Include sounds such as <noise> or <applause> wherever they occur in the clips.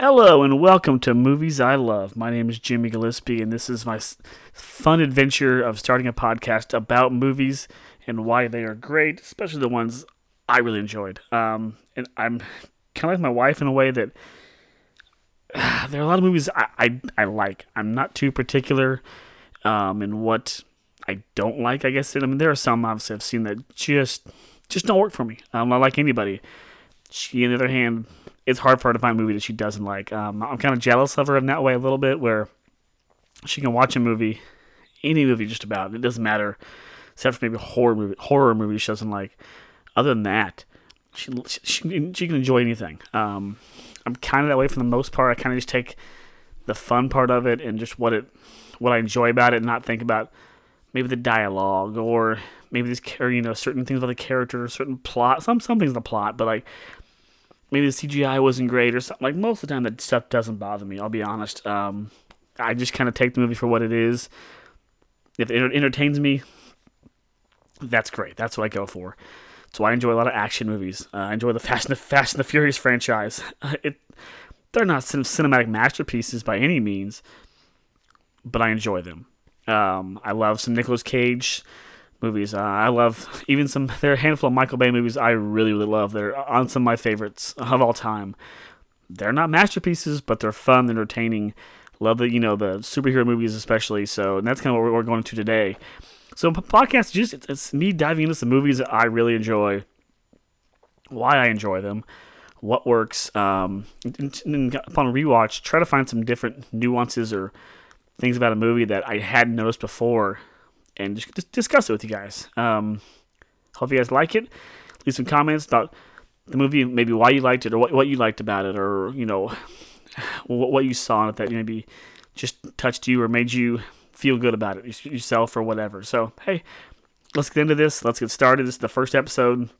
Hello and welcome to Movies I Love. My name is Jimmy Gillespie, and this is my fun adventure of starting a podcast about movies and why they are great, especially the ones I really enjoyed. Um, and I'm kind of like my wife in a way that <sighs> there are a lot of movies I, I, I like. I'm not too particular um, in what I don't like, I guess. I mean, there are some obviously I've seen that just just don't work for me. Um, not like anybody. She, on the other hand, it's hard for her to find a movie that she doesn't like. Um, I'm kind of jealous of her in that way a little bit, where she can watch a movie, any movie just about. It doesn't matter, except for maybe horror movie, horror movie she doesn't like. Other than that, she she, she can enjoy anything. Um, I'm kind of that way for the most part. I kind of just take the fun part of it and just what it what I enjoy about it, and not think about maybe the dialogue or maybe this or, you know certain things about the character, certain plot. Some some things in the plot, but like maybe the CGI wasn't great or something. Like most of the time, that stuff doesn't bother me. I'll be honest. Um, I just kind of take the movie for what it is. If it entertains me, that's great. That's what I go for. So I enjoy a lot of action movies. Uh, I enjoy the <laughs> Fast and the Fast and the Furious franchise. <laughs> it, they're not cin- cinematic masterpieces by any means, but I enjoy them. Um, I love some Nicolas Cage movies. Uh, I love even some. <laughs> There are a handful of Michael Bay movies I really, really love. They're on some of my favorites of all time. They're not masterpieces, but they're fun, they're entertaining. Love the you know the superhero movies especially. So and that's kind of what we're going to today. So podcast just it's, me diving into some movies that I really enjoy, why I enjoy them, what works. Um, and, and upon rewatch, try to find some different nuances or things about a movie that I hadn't noticed before and just, discuss it with you guys. Um, hope you guys like it. Leave some comments about the movie, maybe why you liked it, or what, what you liked about it, or you know what, what you saw in it that maybe just touched you or made you feel good about it yourself or whatever. So hey, let's get into this. Let's get started. This is the first episode.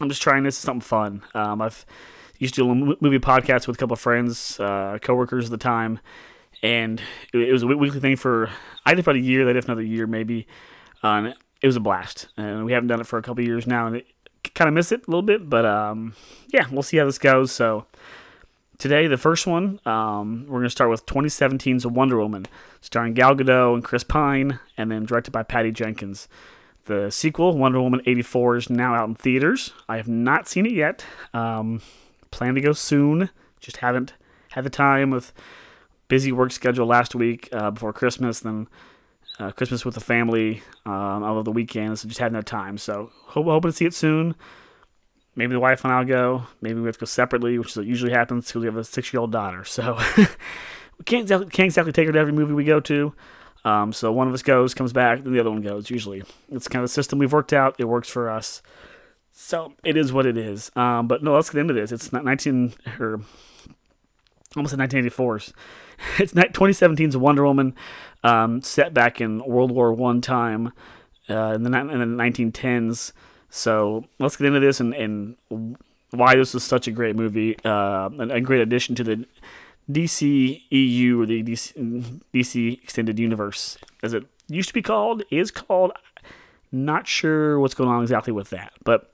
I'm just trying this something fun. Um, I've used to do a movie podcasts with a couple of friends, uh, coworkers at the time, and it, was a weekly thing for I did about a year. They did another year maybe. And it was a blast, and we haven't done it for a couple years now, and kind of miss it a little bit. But um, yeah, we'll see how this goes. So today, the first one, um, we're going to start with 2017's Wonder Woman, starring Gal Gadot and Chris Pine, and then directed by Patty Jenkins. The sequel, Wonder Woman 84, is now out in theaters. I have not seen it yet. Um, plan to go soon. Just haven't had the time with busy work schedule last week uh, before Christmas, then uh, Christmas with the family um, all the weekends. So just had no time. So hope, hoping to see it soon. Maybe the wife and I'll go. Maybe we have to go separately, which is what usually happens because we have a six-year-old daughter. So <laughs> we can't can't exactly take her to every movie we go to. Um, so one of us goes, comes back, then the other one goes. Usually, it's kind of the system we've worked out. It works for us. So it is what it is. Um, but no, let's get into this. It's not 19 or almost in 1984's. <laughs> It's 2017's Wonder Woman, um, set back in World War One time, uh, in the in the 1910s. So let's get into this and, and why this is such a great movie, uh, a, a great addition to the DC EU or the DC, DC Extended Universe, as it used to be called, is called. Not sure what's going on exactly with that, but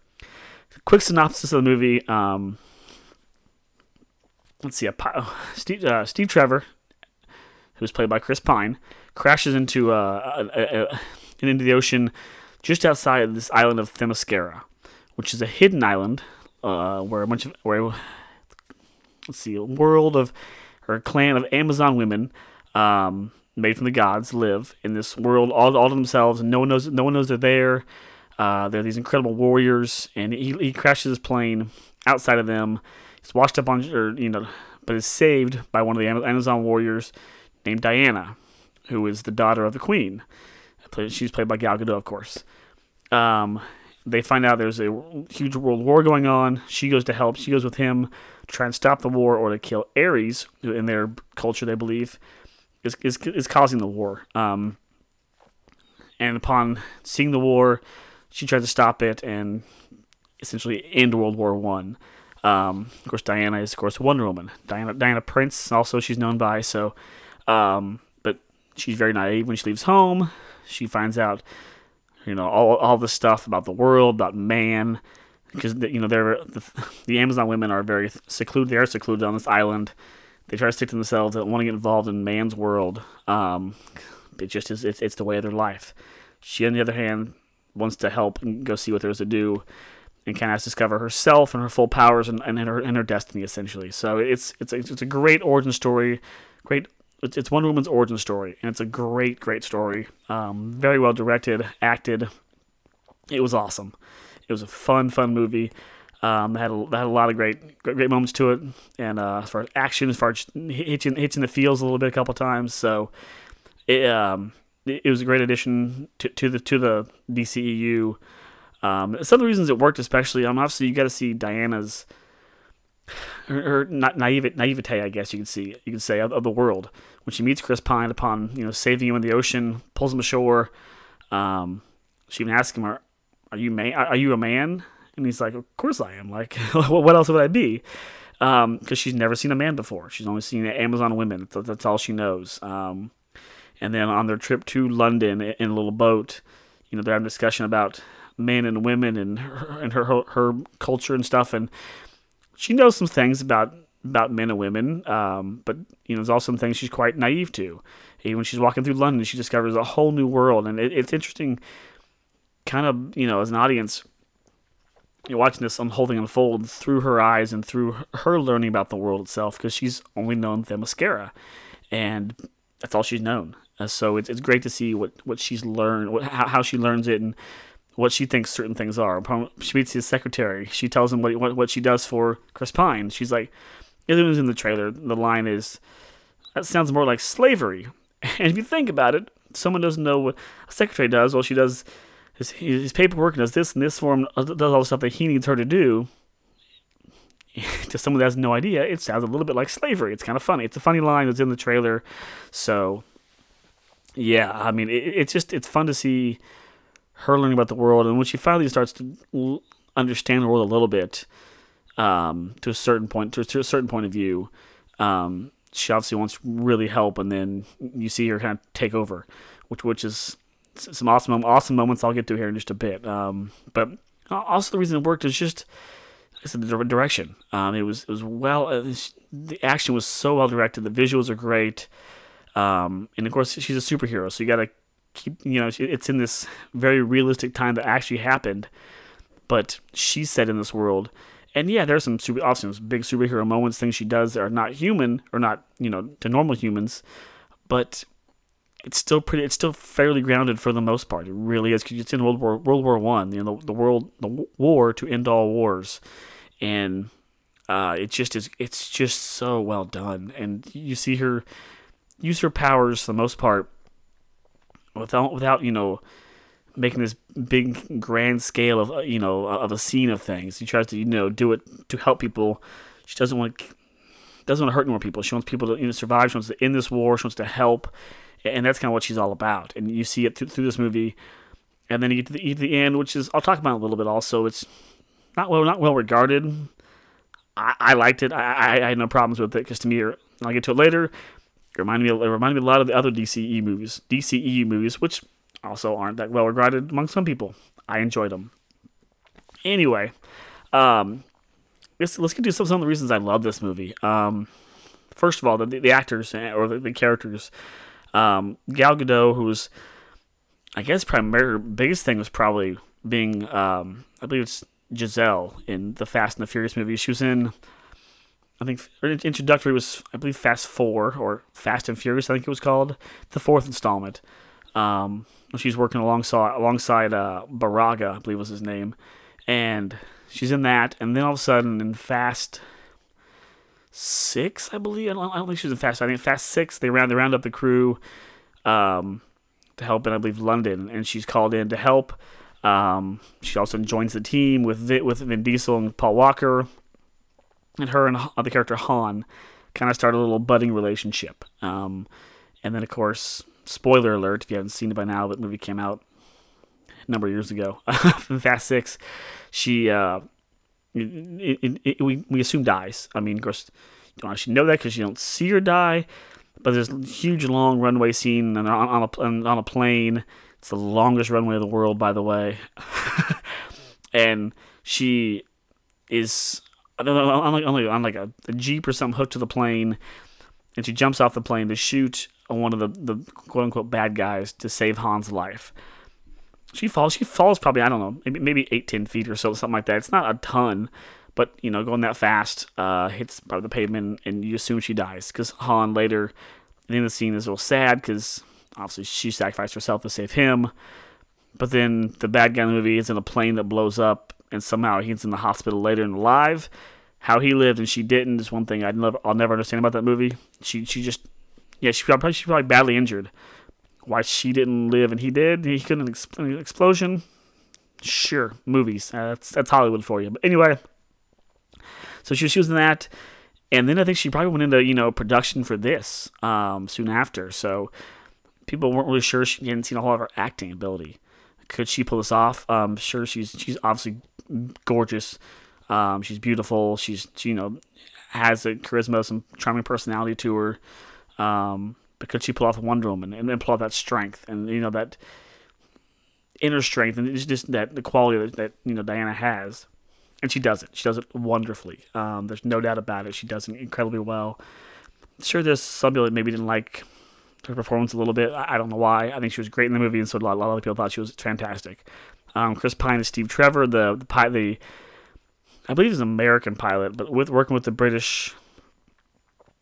quick synopsis of the movie. Um, let's see, a, <laughs> Steve, uh, Steve Trevor, who's played by Chris Pine, crashes into uh, a, a, a, into the ocean just outside of this island of Themyscira, which is a hidden island uh, where a bunch of where let's see, a world of or a clan of Amazon women. Um, made from the gods live in this world all, all to themselves and no one knows no one knows they're there uh, they're these incredible warriors and he, he crashes his plane outside of them he's washed up on or you know but is saved by one of the amazon warriors named diana who is the daughter of the queen she's played by gal gadot of course um, they find out there's a huge world war going on she goes to help she goes with him to try and stop the war or to kill ares who in their culture they believe is, is, is causing the war. Um, and upon seeing the war, she tries to stop it and essentially end World War One. Um, of course, Diana is of course Wonder Woman. Diana Diana Prince also she's known by. So, um, but she's very naive when she leaves home. She finds out, you know, all all the stuff about the world, about man, because you know they're the, the Amazon women are very secluded. They are secluded on this island. They try to stick to themselves. They don't want to get involved in man's world. Um, it just is. It's, it's the way of their life. She, on the other hand, wants to help and go see what there is to do, and kind of discover herself and her full powers and, and her and her destiny essentially. So it's it's a, it's a great origin story. Great. It's, it's Wonder Woman's origin story, and it's a great great story. Um, very well directed, acted. It was awesome. It was a fun, fun movie. Um, had a, had a lot of great, great, great moments to it, and uh, as far as action, as far as hitching, hitching the feels a little bit a couple times. So, it, um, it, it was a great addition to, to the to the DCEU. Um, some of the reasons it worked, especially, um, obviously you got to see Diana's her, her naive, naivete, I guess you could see, you could say, of, of, the world when she meets Chris Pine upon you know saving him in the ocean, pulls him ashore. Um, she even asks him, "Are, are you man? Are you a man?" And he's like, "Of course I am. Like, <laughs> what else would I be?" Because um, she's never seen a man before. She's only seen Amazon women. That's, that's all she knows. Um, and then on their trip to London in a little boat, you know, they're having a discussion about men and women and her, and her, her, culture and stuff. And she knows some things about about men and women, um, but you know, there's also some things she's quite naive to. Even when she's walking through London, she discovers a whole new world, and it, it's interesting kind of, you know, as an audience, you're watching this unfolding unfold through her eyes and through her learning about the world itself because she's only known Themyscira, and that's all she's known. Uh, so it's, it's great to see what, what she's learned, what, how, how she learns it, and what she thinks certain things are. She meets his secretary. She tells him what, what, what she does for Chris Pine. She's like, it was in the trailer. The line is, that sounds more like slavery. <laughs> And if you think about it, someone doesn't know what a secretary does. Well, she does his, his paperwork and does this and this for him, does all the stuff that he needs her to do. <laughs> to someone that has no idea, it sounds a little bit like slavery. It's kind of funny. It's a funny line that's in the trailer. So, yeah, I mean, it, it's just it's fun to see her learning about the world, and when she finally starts to understand the world a little bit, um, to a certain point, to, to, a certain point of view, um, she obviously wants really help, and then you see her kind of take over, which which is some awesome awesome moments I'll get to here in just a bit. Um, but also the reason it worked is just it's the direction. Um, it was it was well uh, the action was so well directed. The visuals are great, um, and of course she's a superhero, so you got to keep you know it's in this very realistic time that actually happened, but she's set in this world. And yeah, there's some super awesome big superhero moments, things she does that are not human or not you know to normal humans, but it's still pretty. It's still fairly grounded for the most part. It really is because it's in World War World War One. You know, the, the, world the war to end all wars, and uh, it just is. It's just so well done, and you see her use her powers for the most part without without you know making this big grand scale of uh, you know of a scene of things. She tries to you know do it to help people. She doesn't want to doesn't want to hurt more people. She wants people to you know survive. She wants to end this war. She wants to help and that's kind of what she's all about. And you see it through, through this movie, and then you get to the, the, end, which is I'll talk about a little bit. Also, it's not well not well regarded. I, I liked it. I, I, I, had no problems with it because to me, I'll get to it later. It reminded me. It reminded me a lot of the other DCE movies, DCEU movies, which also aren't that well regarded among some people. I enjoyed them. Anyway, um, let's let's get to some, some of the reasons I love this movie. Um, first of all, the, the actors eh, or the, the characters. Um, Gal Gadot, who's I guess primary biggest thing was probably being um, I believe it's Gisele in the Fast and the Furious movies. She was in I think introductory was I believe Fast Four or Fast and Furious I think it was called the fourth installment. Um, she's working alongside alongside uh, Baraga I believe was his name, and she's in that. And then all of a sudden in Fast six, I believe. I don't, I don't think she was in Fast. I think Fast six. They round they round up the crew um, to help in I believe London, and she's called in to help. Um, she also joins the team with Vin, with Vin Diesel and Paul Walker, and her and the character Han kind of start a little budding relationship. Um, and then of course, spoiler alert if you haven't seen it by now, that movie came out a number of years ago. <laughs> Fast Six, she uh, it, it, it, we, we assume dies. I mean, of course, you don't actually know that because you don't see her die. But there's a huge long runway scene on, on, a, on a plane. It's the longest runway in the world, by the way. <laughs> and she is on like, on like, on like a, a jeep or something hooked to the plane, and she jumps off the plane to shoot one of the the quote unquote bad guys to save Han's life. She falls. She falls probably I don't know maybe maybe eight ten feet or so something like that. It's not a ton, but you know going that fast uh, hits probably the pavement and you assume she dies because Han later end the scene is a little sad because obviously she sacrificed herself to save him. But then the bad guy in the movie is in a plane that blows up, and somehow he's in the hospital later and alive. How he lived and she didn't is one thing I'd never, I'll never understand about that movie. She she just yeah she probably she's probably badly injured. Why she didn't live and he did? He couldn't explain explosion. Sure, movies. Uh, that's that's Hollywood for you. But anyway, so she, she was in that and then I think she probably went into you know production for this um, soon after. So people weren't really sure she hadn't seen a whole lot of her acting ability. Could she pull this off? Um, sure, she's she's obviously gorgeous. Um, she's beautiful. She's she, you know has a charisma, some charming personality to her. Um, but could she pull off Wonder Woman and, and pull off that strength and you know that inner strength and it's just that the quality that, that you know Diana has? and she does it. She does it wonderfully. Um, there's no doubt about it. She does it incredibly well. Sure, there's some people that maybe didn't like her performance a little bit. I, I don't know why. I think she was great in the movie, and so a lot, a lot of people thought she was fantastic. Um, Chris Pine and Steve Trevor, the the, pilot, the I believe he's an American pilot, but with working with the British.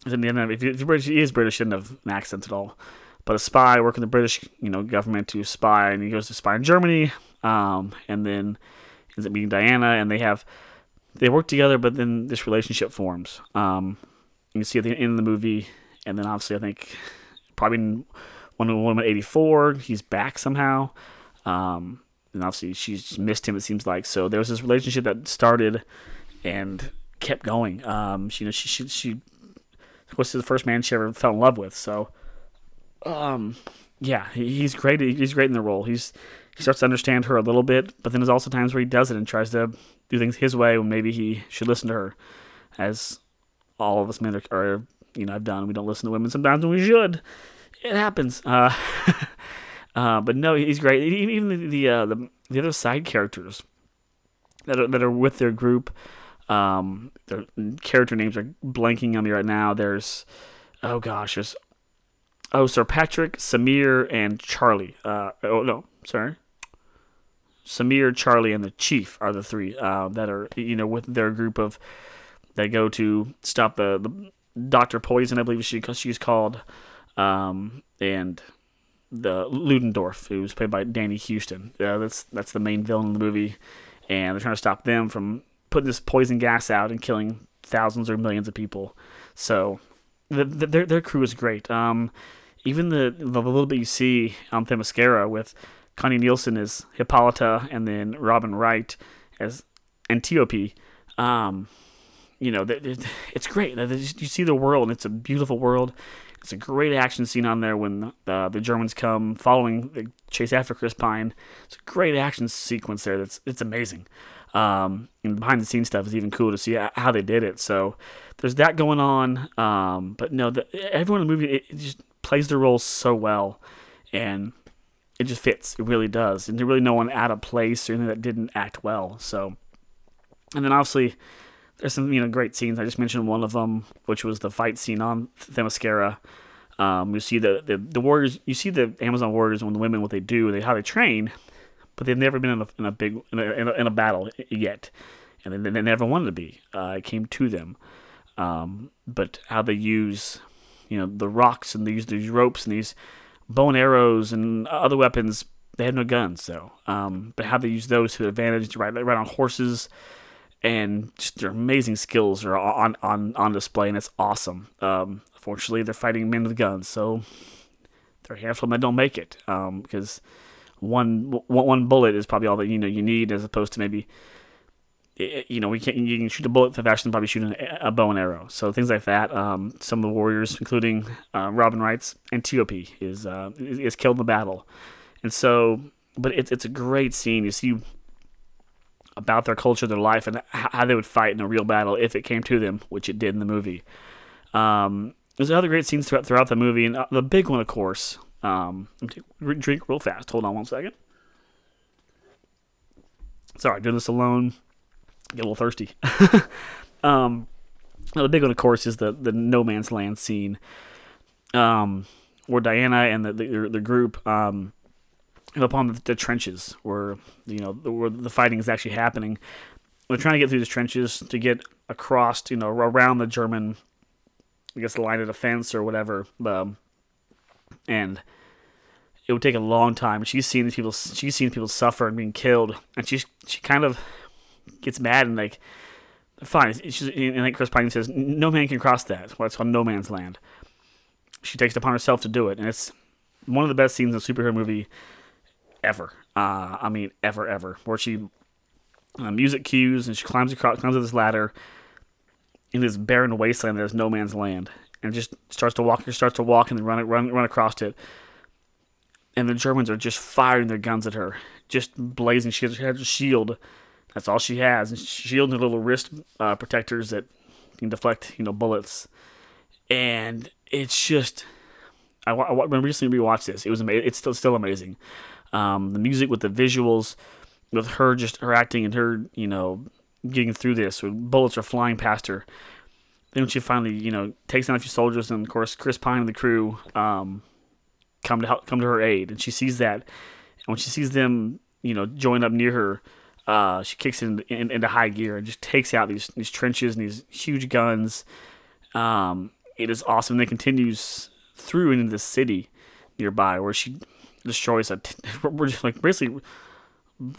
In the end, if, he, if British, he is British, didn't have an accent at all. But a spy working the British, you know, government to spy, and he goes to spy in Germany, um, and then ends up meeting Diana, and they have they work together, but then this relationship forms. Um, you can see at the end of the movie, and then obviously I think probably in Wonder Woman eighty four, he's back somehow. Um, and obviously she's missed him. It seems like so. There was this relationship that started and kept going. Um, she, you know, she she she was the first man she ever fell in love with. So, um, yeah, he's great. He's great in the role. He's he starts to understand her a little bit, but then there's also times where he does it and tries to do things his way when maybe he should listen to her, as all of us men are, are you know, I've done. We don't listen to women sometimes when we should. It happens. Uh, <laughs> uh, but no, he's great. Even the the, uh, the, the other side characters that are that are with their group, um, their character names are blanking on me right now. There's oh gosh, there's oh Sir Patrick, Sameer, and Charlie. Uh, oh no, sorry. Sameer, Charlie, and the Chief are the three uh, that are you know with their group of they go to stop the, the Doctor Poison, I believe she she's called, um, and the Ludendorff, who's played by Danny Huston. Uh, that's that's the main villain in the movie, and they're trying to stop them from putting this poison gas out and killing thousands or millions of people. So the, the, their their crew is great. Um, even the the little bit you see on Themyscira with Connie Nielsen as Hippolyta, and then Robin Wright as Antiope. Um, you know, it's great. You see the world, and it's a beautiful world. It's a great action scene on there when uh, the Germans come following the chase after Chris Pine. It's a great action sequence there. That's it's amazing. Um, and behind the scenes stuff is even cool to see how they did it. So there's that going on. Um, but no, the, everyone in the movie it, it just plays their roles so well, and it just fits. It really does. And there's really no one out of place or anything that didn't act well. So, and then obviously there's some you know great scenes. I just mentioned one of them, which was the fight scene on Themyscira. Um, you see the, the, the warriors. You see the Amazon warriors when the women what they do, they how they train, but they've never been in a, in a big in a, in a, in a battle yet, and they, they, never wanted to be. Uh, it came to them, um, but how they use you know the rocks and they use these ropes and these bow and arrows and other weapons. They had no guns, though. Um, but how they use those to advantage to ride, ride on horses, and just their amazing skills are on on on display, and it's awesome. Um, unfortunately, they're fighting men with guns, so there are a handful that don't make it um, because one one bullet is probably all that you know you need, as opposed to maybe you know, we can you can shoot a bullet faster than probably shooting a bow and arrow. So things like that. Um, some of the warriors, including uh, Robin Wright's Antiope, is uh, is killed in the battle, and so. But it's it's a great scene. You see about their culture, their life, and how they would fight in a real battle if it came to them, which it did in the movie. Um, there's other great scenes throughout, throughout the movie, and uh, the big one, of course. Um, drink real fast. Hold on one second. Sorry, doing this alone get a little thirsty. <laughs> um, the big one, of course, is the the no man's land scene, um, where Diana and the the, the group um, up on the, the, trenches where you know the, where the fighting is actually happening. They're trying to get through these trenches to get across, you know, around the German, I guess, line of defense or whatever. Um, and it would take a long time. She's seen people. She's seen people suffer and being killed, and she she kind of gets mad and like, fine. She's, and like Chris Pine says, no man can cross that. Well, it's called no man's land. She takes it upon herself to do it, and it's one of the best scenes in a superhero movie ever. Uh, I mean, ever, ever. Where she uh, music cues and she climbs across, climbs up this ladder in this barren wasteland. There's no man's land, and just starts to walk. Starts to walk and then run, run, run across it. And the Germans are just firing their guns at her, just blazing. She has a shield. That's all she has. And shield and little wrist uh, protectors that can deflect, you know, bullets. And it's just, I, I recently rewatched this. It was amazing. It's still still amazing. Um, the music with the visuals, with her just her acting and her you know getting through this. When bullets are flying past her. Then when she finally you know takes down a few soldiers, and of course Chris Pine and the crew um, come to help come to her aid, and she sees that. And when she sees them you know join up near her, uh, she kicks in, in, into high gear and just takes out these these trenches and these huge guns. Um, it is awesome. And it continues through into the city nearby where she destroys a, t- <laughs> we're just like basically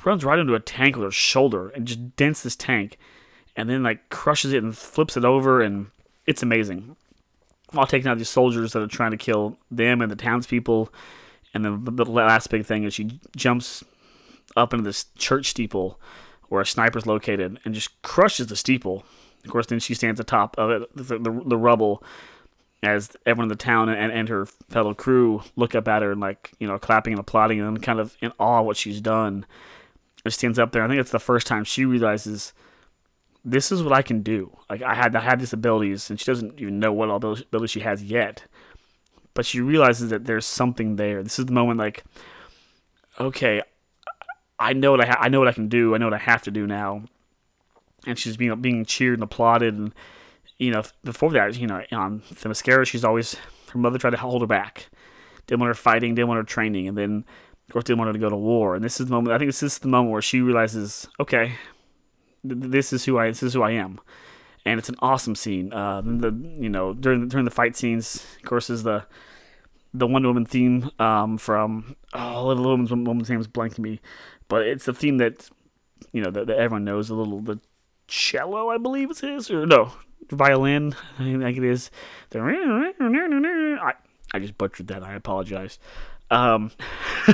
runs right into a tank with her shoulder and just dents this tank, and then like crushes it and flips it over, and it's amazing. While taking out these soldiers that are trying to kill them and the townspeople, and then the, last big thing is she jumps up into this church steeple where a sniper's located and just crushes the steeple. Of course, then she stands atop of it, the, the, the rubble, as everyone in the town and, and her fellow crew look up at her and like you know clapping and applauding and kind of in awe of what she's done. She stands up there. I think it's the first time she realizes this is what I can do. Like I had I had these abilities, and she doesn't even know what abilities she has yet. But she realizes that there's something there. This is the moment, like, okay, I know what I ha- I know what I can do. I know what I have to do now. And she's being being cheered and applauded and you know, before that, you know, on Themyscira, she's always her mother tried to hold her back, didn't want her fighting, didn't want her training, and then of course didn't want her to go to war. And this is the moment. I think this is the moment where she realizes, okay, this is who I this is who I am, and it's an awesome scene. Uh, the you know during during the fight scenes, of course, is the the Wonder Woman theme um, from oh, Little Woman's Woman's name is blanking me, but it's a theme that you know that, that everyone knows. A little the cello, I believe it is, his or no, violin. <laughs> I think it is. I, I just butchered that. I apologize. Um,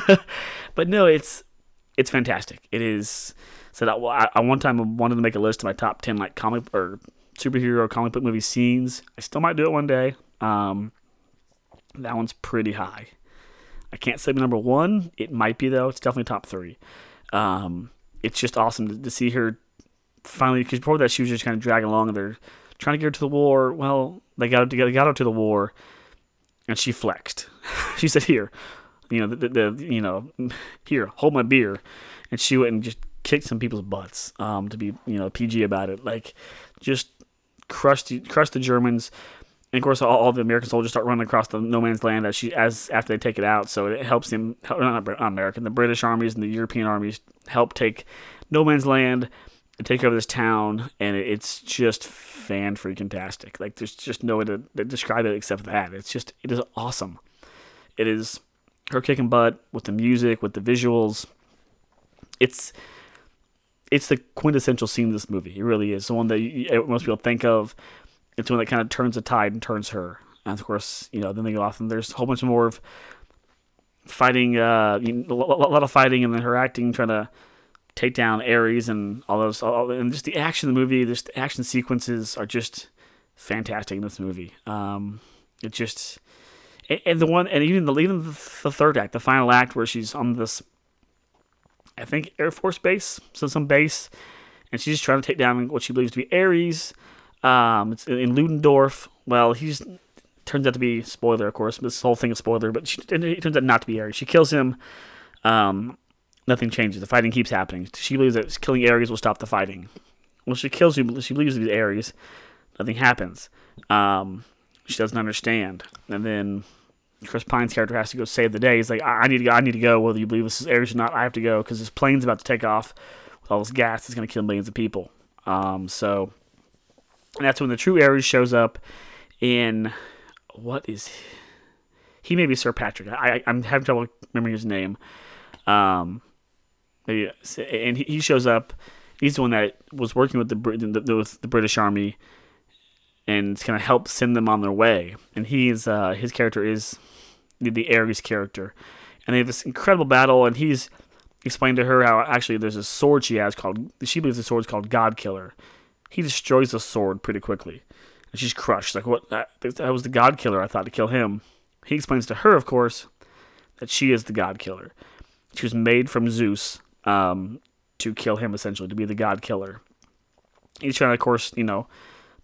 <laughs> but no, it's it's fantastic. It is. So that I, I one time wanted to make a list of my top ten like comic or superhero comic book movie scenes. I still might do it one day. Um, that one's pretty high. I can't say number one. It might be though. It's definitely top three. Um, it's just awesome to, to see her finally. Because before that, she was just kind of dragging along, and they're trying to get her to the war. Well, they got her to, got her to the war, and she flexed. <laughs> she said, "Here, you know, the, the, the, you know, <laughs> here, hold my beer," and she went and just kicked some people's butts. Um, to be you know PG about it, like just crushed crushed the Germans. And of course, all, all, the American soldiers start running across the no man's land as she as after they take it out. So it helps them, not American, the British armies and the European armies help take no man's land take over this town, and it's just fan freaking tastic. Like there's just no way to, describe it except that. It's just it is awesome. It is her kicking butt with the music, with the visuals. It's it's the quintessential scene of this movie. It really is the one that you, most people think of. It's one that kind of turns the tide and turns her. And of course, you know, then they go off and there's a whole bunch more of fighting, uh, you know, a lot of fighting, and then her acting trying to take down Ares and all those, all, and just the action of the movie, just the action sequences are just fantastic in this movie. Um, it just, and the one, and even the even the third act, the final act, where she's on this, I think Air Force base, so some base, and she's just trying to take down what she believes to be Ares. Um, it's in Ludendorff. Well, he's turns out to be spoiler, of course. This whole thing is spoiler, but she, it turns out not to be Ares. She kills him. Um, nothing changes. The fighting keeps happening. She believes that killing Ares will stop the fighting. Well, she kills you. She believes these Ares. Nothing happens. Um, she doesn't understand, and then Chris Pine's character has to go save the day. He's like, I, I need to go. I need to go. Whether you believe this is Ares or not, I have to go because this plane's about to take off with all this gas. It's going to kill millions of people. Um, so and that's when the true Ares shows up in what is he may be Sir Patrick. I, I'm having trouble remembering his name. Um, and he shows up. He's the one that was working with the, with the British Army, and it's gonna help send them on their way. And he's uh, his character is the, the Ares character, and they have this incredible battle. And he's explained to her how actually there's a sword she has called she believes the sword's called God Killer. He destroys the sword pretty quickly, and she's crushed. Like what? That, that was the God Killer. I thought to kill him. He explains to her, of course, that she is the God Killer. She was made from Zeus um, to kill him, essentially, to be the God Killer. He's trying to, of course, you know,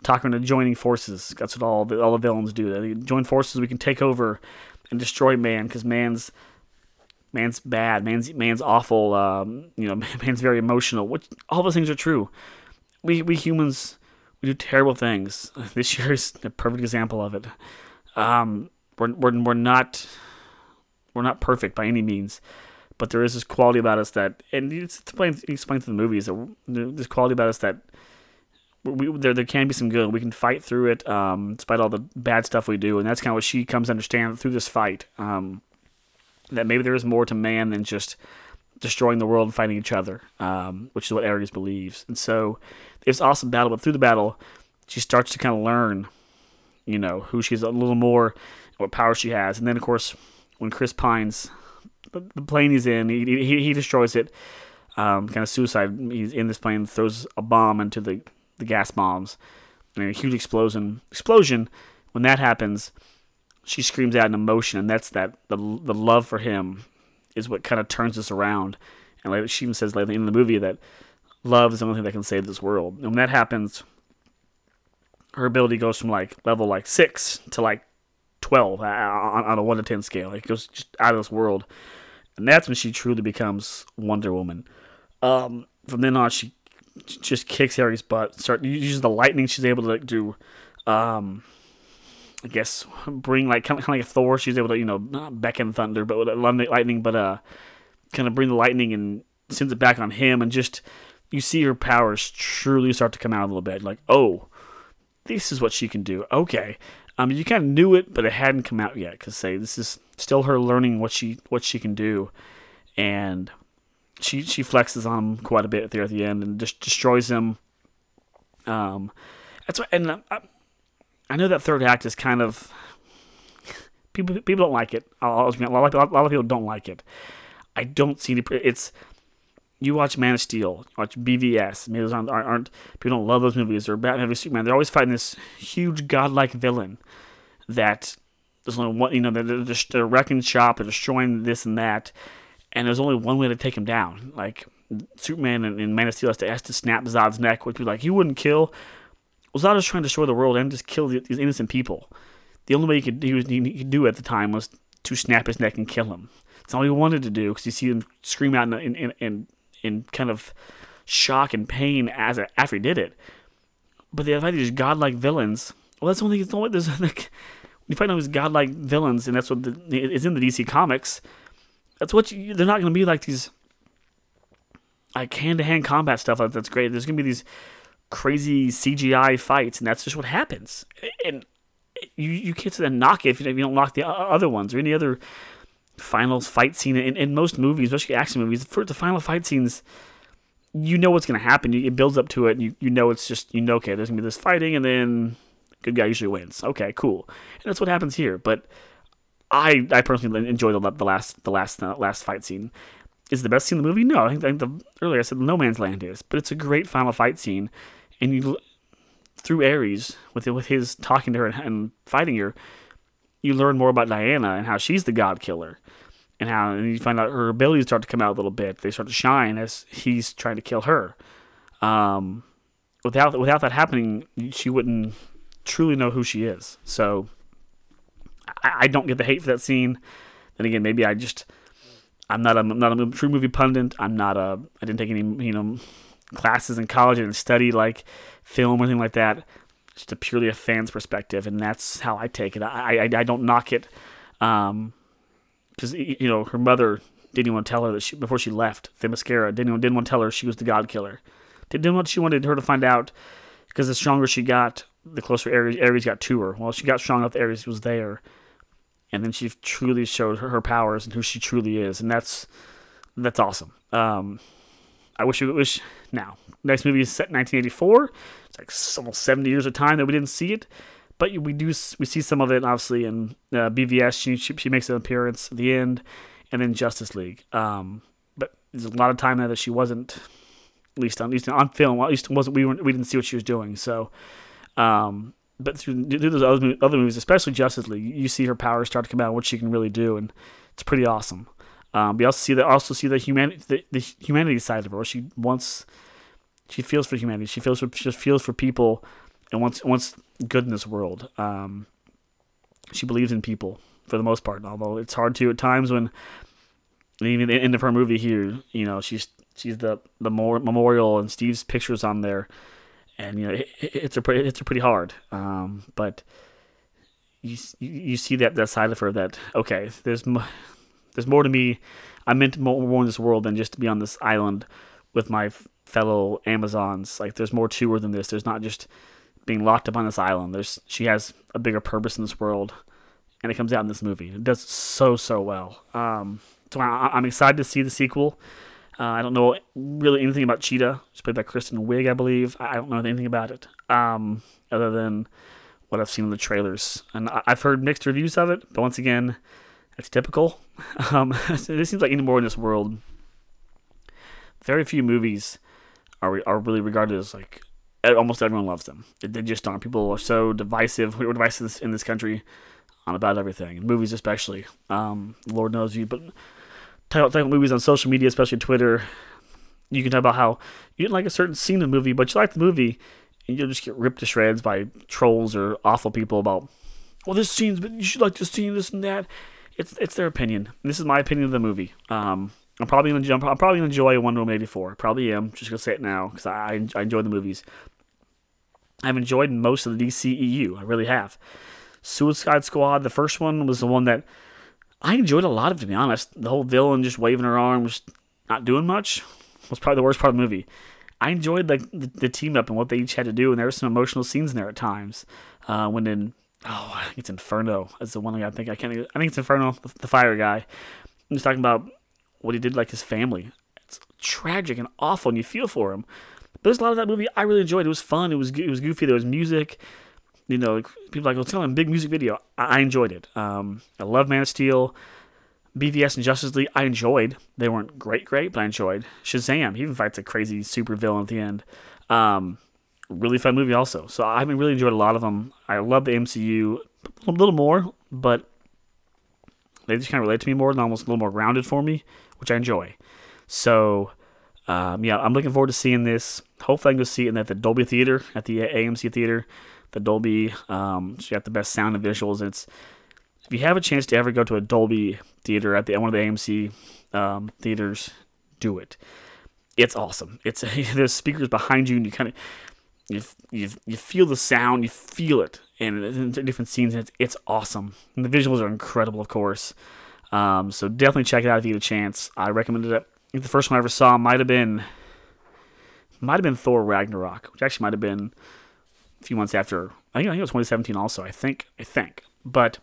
talk into joining forces. That's what all the all the villains do. They join forces. We can take over and destroy man because man's man's bad. Man's man's awful. Um, you know, <laughs> man's very emotional. Which all those things are true. We we humans we do terrible things. <laughs> This year is a perfect example of it. Um, we're, we're, we're not we're not perfect by any means, but there is this quality about us that, and it's explained explained the movies this quality about us that we there there can be some good. We can fight through it, um, despite all the bad stuff we do, and that's kind of what she comes to understand through this fight. Um, that maybe there is more to man than just destroying the world and fighting each other, um, which is what Ares believes. And so it's awesome battle, but through the battle, she starts to kind of learn, you know, who she's a little more, what power she has. And then, of course, when Chris Pines, the, the plane he's in, he, he, he destroys it, um, kind of suicide. He's in this plane, throws a bomb into the, the gas bombs, and a huge explosion. Explosion. When that happens, she screams out in emotion, and that's that the the love for him is what kind of turns this around. And she even says later in the movie that love is the only thing that can save this world. And when that happens, her ability goes from like level like six to like 12 on, on a 1 to 10 scale. It goes just out of this world. And that's when she truly becomes Wonder Woman. Um, from then on, she just kicks Ares's butt. Start uses the lightning she's able to like, do. Um, I guess bring like kind of, like a Thor. She's able to you know not beckon thunder, but with lightning, but uh, kind of bring the lightning and sends it back on him, and just you see her powers truly start to come out a little bit. Like oh, this is what she can do. Okay, um, you kind of knew it, but it hadn't come out yet. Cause say this is still her learning what she what she can do, and she she flexes on him quite a bit there at the end and just destroys him. Um, that's what, and I, uh, I know that third act is kind of people people don't like it. I'll, a lot of people don't like it. I don't see any. It's you watch Man of Steel, watch BVS. Maybe those aren't, aren't people don't love those movies or Batman v Superman. They're always fighting this huge godlike villain that there's only one. You know, they're, they're, they're wrecking shop, they're destroying this and that, and there's only one way to take him down. Like Superman and, and Man of Steel has to, has to snap Zod's neck, which be like he wouldn't kill. Well, Zod is trying to destroy the world and just kill these innocent people. The only way he could, he, was, he could do at the time was to snap his neck and kill him. It's all he wanted to do because you see him scream out in, in, in in kind of shock and pain as after he did it. But they fight these godlike villains. Well, that's the only it's only there's <laughs> like you find out these godlike villains, and that's what the, is in the DC comics. That's what you, they're not going to be like these like hand to hand combat stuff. That's great. There's going to be these crazy CGI fights, and that's just what happens. And you you can't and knock it if you don't knock the other ones or any other final fight scene in, in most movies, especially action movies, for the final fight scenes, you know what's going to happen. It builds up to it. You, you know it's just, you know, okay, there's going to be this fighting, and then good guy usually wins. Okay, cool. And that's what happens here. But I I personally enjoy the, the last the last uh, last fight scene. Is the best scene in the movie? No, I think, I think the earlier I said No Man's Land is, but it's a great final fight scene, and you through Ares with with his talking to her and, and fighting her, you learn more about Diana and how she's the god killer, and how and you find out her abilities start to come out a little bit. They start to shine as he's trying to kill her. Um, without without that happening, she wouldn't truly know who she is. So I, I don't get the hate for that scene. Then again, maybe I just I'm not a I'm not a true movie pundit. I'm not a I didn't take any you know classes in college. and study like film or anything like that. Just a purely a fan's perspective, and that's how I take it. I I, I don't knock it, um, because you know her mother didn't want to tell her that she before she left. Themyscira didn't didn't want to tell her she was the god killer. Didn't want she wanted her to find out because the stronger she got, the closer Ares, Ares got to her. Well, she got strong enough, Ares was there, and then she truly showed her, her powers and who she truly is, and that's that's awesome. Um, I wish we wish now. Next movie is set in 1984. Like almost 70 years of time that we didn't see it, but we do we see some of it obviously in uh, BVS. She, she, she makes an appearance at the end, and then Justice League. Um, but there's a lot of time there that she wasn't at least on at least on film. At least wasn't we weren't we didn't see what she was doing. So, um, but through, through those other, other movies, especially Justice League, you see her powers start to come out, what she can really do, and it's pretty awesome. Um, we also see the also see the humanity the, the humanity side of her. She wants she feels for humanity. She feels for she feels for people, and wants wants good in this world. Um, she believes in people for the most part, although it's hard to at times when even the end of her movie here, you know, she's she's the the more memorial and Steve's pictures on there, and you know it, it's a pretty it's a pretty hard. Um, but you you see that that side of her that okay, there's there's more to me. I meant more, more in this world than just to be on this island with my fellow Amazons. Like there's more to her than this. There's not just being locked up on this island. There's she has a bigger purpose in this world, and it comes out in this movie. It does so so well. Um, so I, am excited to see the sequel. Uh, I don't know really anything about Cheetah. She's played by Kristen Wiig, I believe. I don't know anything about it um, other than what I've seen in the trailers. And I've heard mixed reviews of it, but once again, it's typical. <laughs> Um, <laughs> it seems like anymore in this world, very few movies are are really regarded as like almost everyone loves them. They just aren't. People are so divisive. We're divisive in this country on about everything, movies especially. Um, Lord knows you, but talk about, movies on social media, especially Twitter. You can talk about how you didn't like a certain scene in the movie, but you like the movie, and you'll just get ripped to shreds by trolls or awful people about, well, this scene's, but you should like this scene, this and that. It's it's their opinion. This is my opinion of the movie. Um, I'm probably gonna jump. I'm probably gonna enjoy Wonder Woman 84. Probably am. Just gonna say it now because I I enjoy the movies. I've enjoyed most of the DCEU. I really have. Suicide Squad, the first one was the one that I enjoyed a lot of. To be honest, the whole villain just waving her arms, not doing much, was probably the worst part of the movie. I enjoyed the, the team up and what they each had to do, and there were some emotional scenes in there at times. Uh, when in oh, I think it's Inferno. That's the one I think I can't. I think it's Inferno, the, the fire guy. I'm just talking about what he did, like his family. It's tragic and awful, and you feel for him. But there's a lot of that movie I really enjoyed. It was fun. It was it was goofy. There was music. You know, people like, well, tell him big music video. I, I enjoyed it. Um, I love Man of Steel. BVS and Justice League, I enjoyed. They weren't great, great, but I enjoyed. Shazam, he even fights a crazy super villain at the end. Um, really fun movie, also. So I've really enjoyed a lot of them. I love the MCU a little more, but they just kind of relate to me more and almost a little more grounded for me, which I enjoy. So, um, yeah, I'm looking forward to seeing this. Hopefully, I can go see it at the Dolby Theater, at the AMC Theater. The Dolby, um, you got the best sound and visuals. And it's if you have a chance to ever go to a Dolby theater at the one of the AMC um, theaters, do it. It's awesome. It's <laughs> there's speakers behind you, and you kind of you, you you feel the sound, you feel it, and different scenes, it's, it's awesome. And the visuals are incredible, of course. Um, so definitely check it out if you get a chance. I recommended it. the first one I ever saw might have been might have been Thor Ragnarok, which actually might have been a few months after. I think, I think it was 2017 also. I think I think, but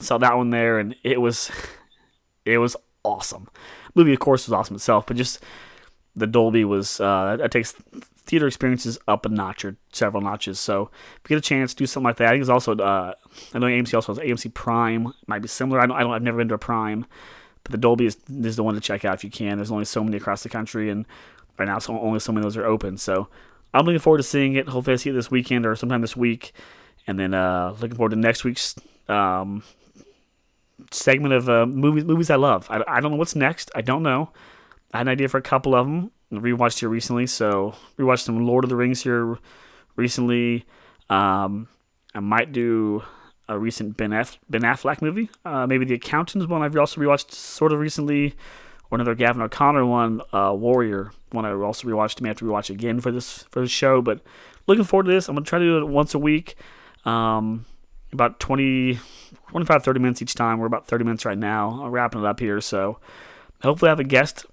saw that one there, and it was <laughs> it was awesome. The movie, of course, was awesome itself, but just the Dolby was uh, that takes theater experiences up a notch or several notches. So if you get a chance, do something like that. I think it's also uh, I know AMC also has AMC Prime. It might be similar. I don't, I don't. I've never been to a Prime, but the Dolby is, is the one to check out if you can. There's only so many across the country, and right now so only so many of those are open. So I'm looking forward to seeing it. Hopefully, I see it this weekend or sometime this week, and then uh, looking forward to next week's um, segment of uh, movies movies I love. I, I don't know what's next. I don't know. I had an idea for a couple of them. Rewatched here recently, so rewatched some Lord of the Rings here recently. Um, I might do a recent Ben, Aff- ben Affleck movie. Uh, maybe The Accountants one I've also rewatched sort of recently, or another Gavin O'Connor one, uh, Warrior. One I also rewatched. May have to rewatch again for this for the show, but looking forward to this. I'm gonna try to do it once a week, um, about 20, 25, 30 minutes each time. We're about 30 minutes right now. I'm wrapping it up here, so hopefully I have a guest.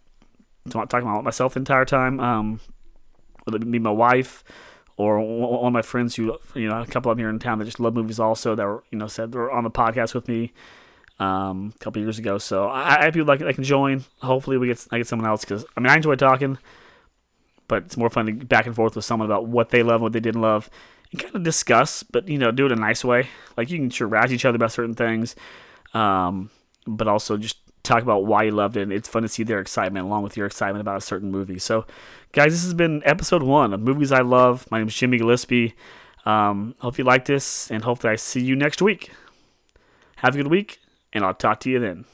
Talking about myself the entire time. Um, whether it be my wife or one of my friends who, you know, a couple of them here in town that just love movies also that were, you know, said they were on the podcast with me um, a couple years ago. So I, I have people like I can join. Hopefully we get I get someone else because I mean I enjoy talking, but it's more fun to back and forth with someone about what they love, what they didn't love, and kind of discuss, but you know, do it in a nice way. Like you can sure razz each other about certain things, um, but also just talk about why you loved it. And it's fun to see their excitement along with your excitement about a certain movie. So, guys, this has been episode one of Movies I Love. My name is Jimmy Gillespie. Um, hope you like this, and hopefully I see you next week. Have a good week, and I'll talk to you then.